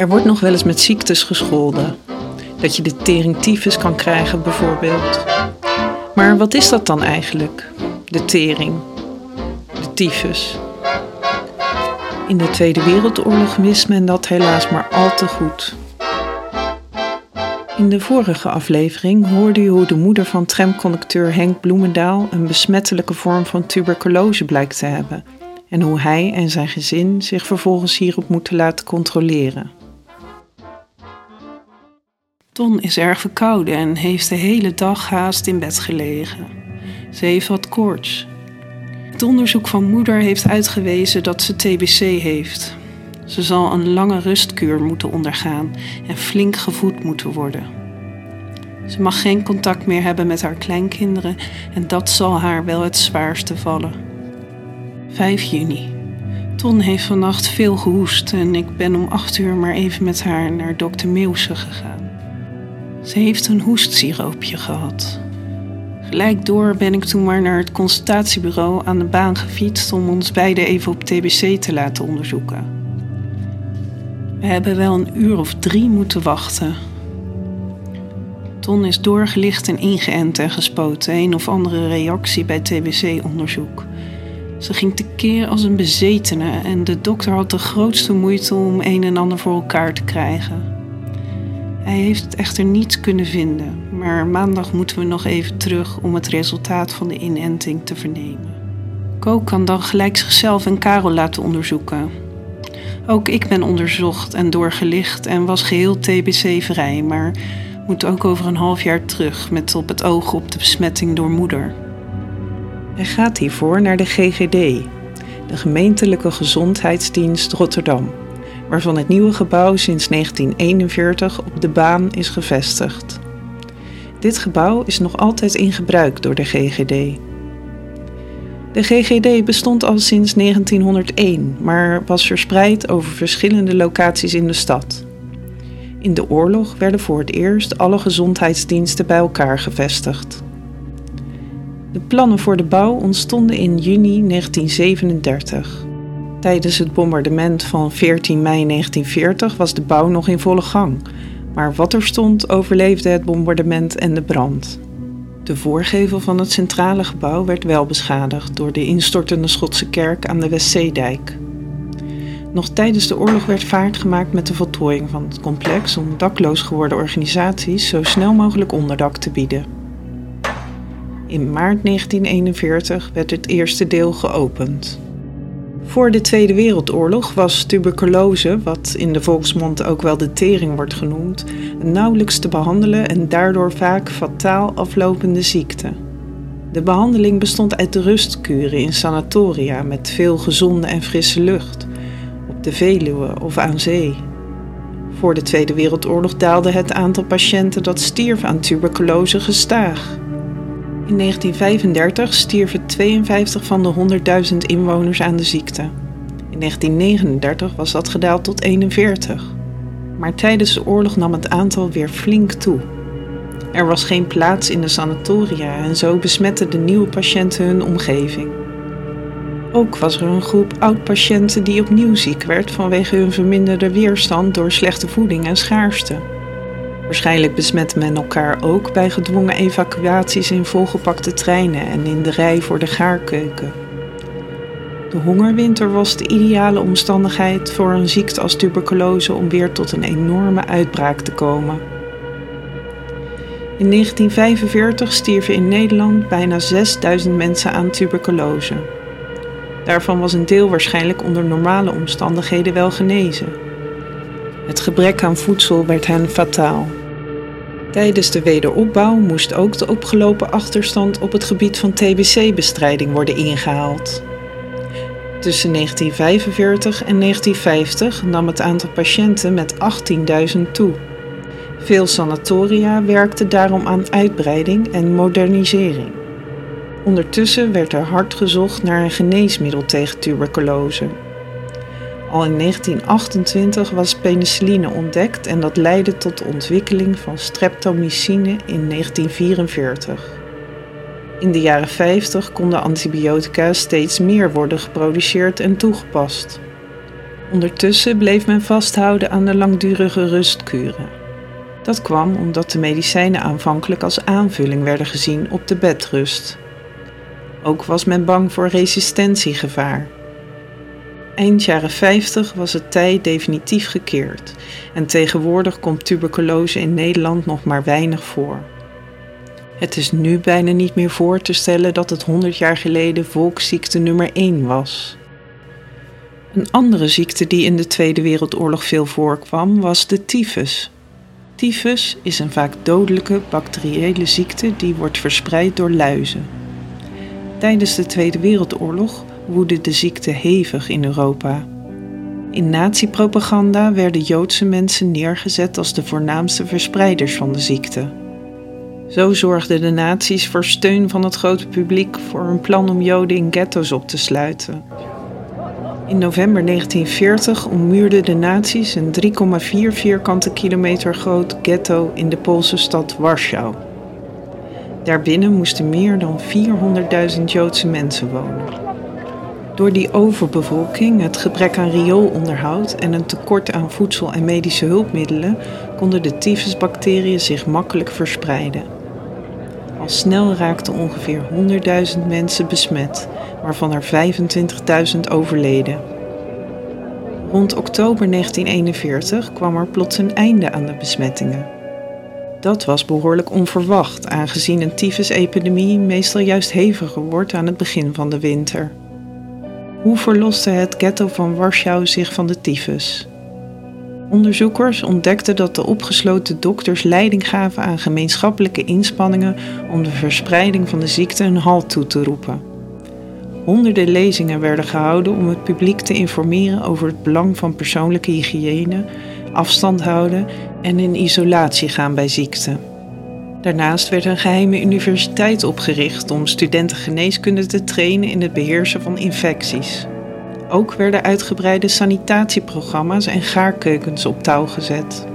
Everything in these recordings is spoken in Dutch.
Er wordt nog wel eens met ziektes gescholden. Dat je de teringtyfus kan krijgen bijvoorbeeld. Maar wat is dat dan eigenlijk? De tering. De tyfus. In de Tweede Wereldoorlog wist men dat helaas maar al te goed. In de vorige aflevering hoorde u hoe de moeder van tramconducteur Henk Bloemendaal een besmettelijke vorm van tuberculose blijkt te hebben en hoe hij en zijn gezin zich vervolgens hierop moeten laten controleren. Ton is erg verkouden en heeft de hele dag haast in bed gelegen. Ze heeft wat koorts. Het onderzoek van moeder heeft uitgewezen dat ze TBC heeft. Ze zal een lange rustkuur moeten ondergaan en flink gevoed moeten worden. Ze mag geen contact meer hebben met haar kleinkinderen en dat zal haar wel het zwaarste vallen. 5 juni. Ton heeft vannacht veel gehoest en ik ben om 8 uur maar even met haar naar dokter Meeuwse gegaan. Ze heeft een hoestsiroopje gehad. Gelijk door ben ik toen maar naar het consultatiebureau aan de baan gefietst om ons beiden even op TBC te laten onderzoeken. We hebben wel een uur of drie moeten wachten. Ton is doorgelicht en ingeënt en gespoten, een of andere reactie bij TBC-onderzoek. Ze ging tekeer als een bezetene en de dokter had de grootste moeite om een en ander voor elkaar te krijgen. Hij heeft echter niets kunnen vinden, maar maandag moeten we nog even terug om het resultaat van de inenting te vernemen. Ko kan dan gelijk zichzelf en Karel laten onderzoeken. Ook ik ben onderzocht en doorgelicht en was geheel TBC-vrij, maar moet ook over een half jaar terug met op het oog op de besmetting door moeder. Hij gaat hiervoor naar de GGD, de Gemeentelijke Gezondheidsdienst Rotterdam, waarvan het nieuwe gebouw sinds 1941 op de baan is gevestigd. Dit gebouw is nog altijd in gebruik door de GGD. De GGD bestond al sinds 1901, maar was verspreid over verschillende locaties in de stad. In de oorlog werden voor het eerst alle gezondheidsdiensten bij elkaar gevestigd. De plannen voor de bouw ontstonden in juni 1937. Tijdens het bombardement van 14 mei 1940 was de bouw nog in volle gang, maar wat er stond overleefde het bombardement en de brand. De voorgevel van het centrale gebouw werd wel beschadigd door de instortende Schotse kerk aan de Westzeedijk. Nog tijdens de oorlog werd vaart gemaakt met de voltooiing van het complex om dakloos geworden organisaties zo snel mogelijk onderdak te bieden. In maart 1941 werd het eerste deel geopend. Voor de Tweede Wereldoorlog was tuberculose, wat in de volksmond ook wel de tering wordt genoemd, nauwelijks te behandelen en daardoor vaak fataal aflopende ziekte. De behandeling bestond uit rustkuren in sanatoria met veel gezonde en frisse lucht, op de Veluwe of aan zee. Voor de Tweede Wereldoorlog daalde het aantal patiënten dat stierf aan tuberculose gestaag. In 1935 stierven 52 van de 100.000 inwoners aan de ziekte. In 1939 was dat gedaald tot 41. Maar tijdens de oorlog nam het aantal weer flink toe. Er was geen plaats in de sanatoria en zo besmetten de nieuwe patiënten hun omgeving. Ook was er een groep oud-patiënten die opnieuw ziek werd vanwege hun verminderde weerstand door slechte voeding en schaarste. Waarschijnlijk besmette men elkaar ook bij gedwongen evacuaties in volgepakte treinen en in de rij voor de gaarkeuken. De hongerwinter was de ideale omstandigheid voor een ziekte als tuberculose om weer tot een enorme uitbraak te komen. In 1945 stierven in Nederland bijna 6000 mensen aan tuberculose. Daarvan was een deel waarschijnlijk onder normale omstandigheden wel genezen. Het gebrek aan voedsel werd hen fataal. Tijdens de wederopbouw moest ook de opgelopen achterstand op het gebied van TBC-bestrijding worden ingehaald. Tussen 1945 en 1950 nam het aantal patiënten met 18.000 toe. Veel sanatoria werkten daarom aan uitbreiding en modernisering. Ondertussen werd er hard gezocht naar een geneesmiddel tegen tuberculose. Al in 1928 was penicilline ontdekt en dat leidde tot de ontwikkeling van streptomycine in 1944. In de jaren 50 konden antibiotica steeds meer worden geproduceerd en toegepast. Ondertussen bleef men vasthouden aan de langdurige rustkuren. Dat kwam omdat de medicijnen aanvankelijk als aanvulling werden gezien op de bedrust. Ook was men bang voor resistentiegevaar. Eind jaren 50 was het tij definitief gekeerd en tegenwoordig komt tuberculose in Nederland nog maar weinig voor. Het is nu bijna niet meer voor te stellen dat het 100 jaar geleden volksziekte nummer 1 was. Een andere ziekte die in de Tweede Wereldoorlog veel voorkwam was de tyfus. Tyfus is een vaak dodelijke bacteriële ziekte die wordt verspreid door luizen. Tijdens de Tweede Wereldoorlog woedde de ziekte hevig in Europa. In nazi-propaganda werden Joodse mensen neergezet als de voornaamste verspreiders van de ziekte. Zo zorgden de nazi's voor steun van het grote publiek voor een plan om Joden in ghetto's op te sluiten. In november 1940 ommuurden de nazi's een 3,4 vierkante kilometer groot ghetto in de Poolse stad Warschau. Daarbinnen moesten meer dan 400.000 Joodse mensen wonen. Door die overbevolking, het gebrek aan rioolonderhoud en een tekort aan voedsel en medische hulpmiddelen konden de tyfusbacteriën zich makkelijk verspreiden. Al snel raakten ongeveer 100.000 mensen besmet, waarvan er 25.000 overleden. Rond oktober 1941 kwam er plots een einde aan de besmettingen. Dat was behoorlijk onverwacht, aangezien een tyfusepidemie meestal juist heviger wordt aan het begin van de winter. Hoe verloste het ghetto van Warschau zich van de tyfus? Onderzoekers ontdekten dat de opgesloten dokters leiding gaven aan gemeenschappelijke inspanningen om de verspreiding van de ziekte een halt toe te roepen. Honderden lezingen werden gehouden om het publiek te informeren over het belang van persoonlijke hygiëne, afstand houden en in isolatie gaan bij ziekte. Daarnaast werd een geheime universiteit opgericht om studenten geneeskunde te trainen in het beheersen van infecties. Ook werden uitgebreide sanitatieprogramma's en gaarkeukens op touw gezet.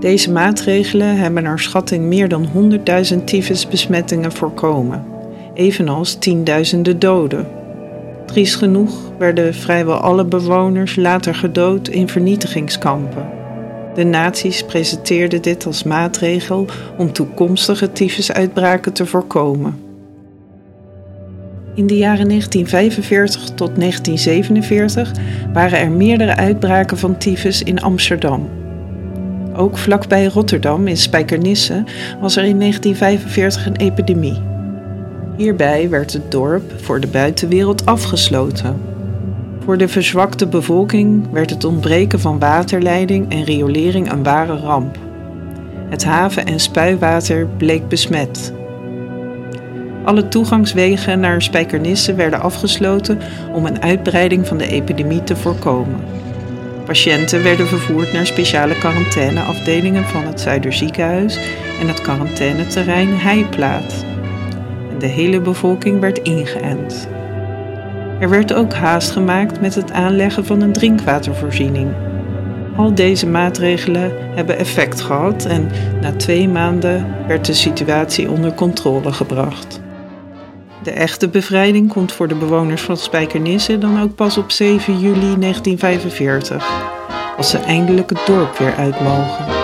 Deze maatregelen hebben naar schatting meer dan 100.000 tyfusbesmettingen voorkomen, evenals tienduizenden doden. Triest genoeg werden vrijwel alle bewoners later gedood in vernietigingskampen. De nazi's presenteerden dit als maatregel om toekomstige tyfusuitbraken te voorkomen. In de jaren 1945 tot 1947 waren er meerdere uitbraken van tyfus in Amsterdam. Ook vlakbij Rotterdam in Spijkenisse was er in 1945 een epidemie. Hierbij werd het dorp voor de buitenwereld afgesloten. Voor de verzwakte bevolking werd het ontbreken van waterleiding en riolering een ware ramp. Het haven- en spuiwater bleek besmet. Alle toegangswegen naar Spijkenisse werden afgesloten om een uitbreiding van de epidemie te voorkomen. Patiënten werden vervoerd naar speciale quarantaineafdelingen van het Zuiderziekenhuis en het quarantaineterrein Heiplaat. De hele bevolking werd ingeënt. Er werd ook haast gemaakt met het aanleggen van een drinkwatervoorziening. Al deze maatregelen hebben effect gehad en na twee maanden werd de situatie onder controle gebracht. De echte bevrijding komt voor de bewoners van Spijkenisse dan ook pas op 7 juli 1945, als ze eindelijk het dorp weer uit mogen.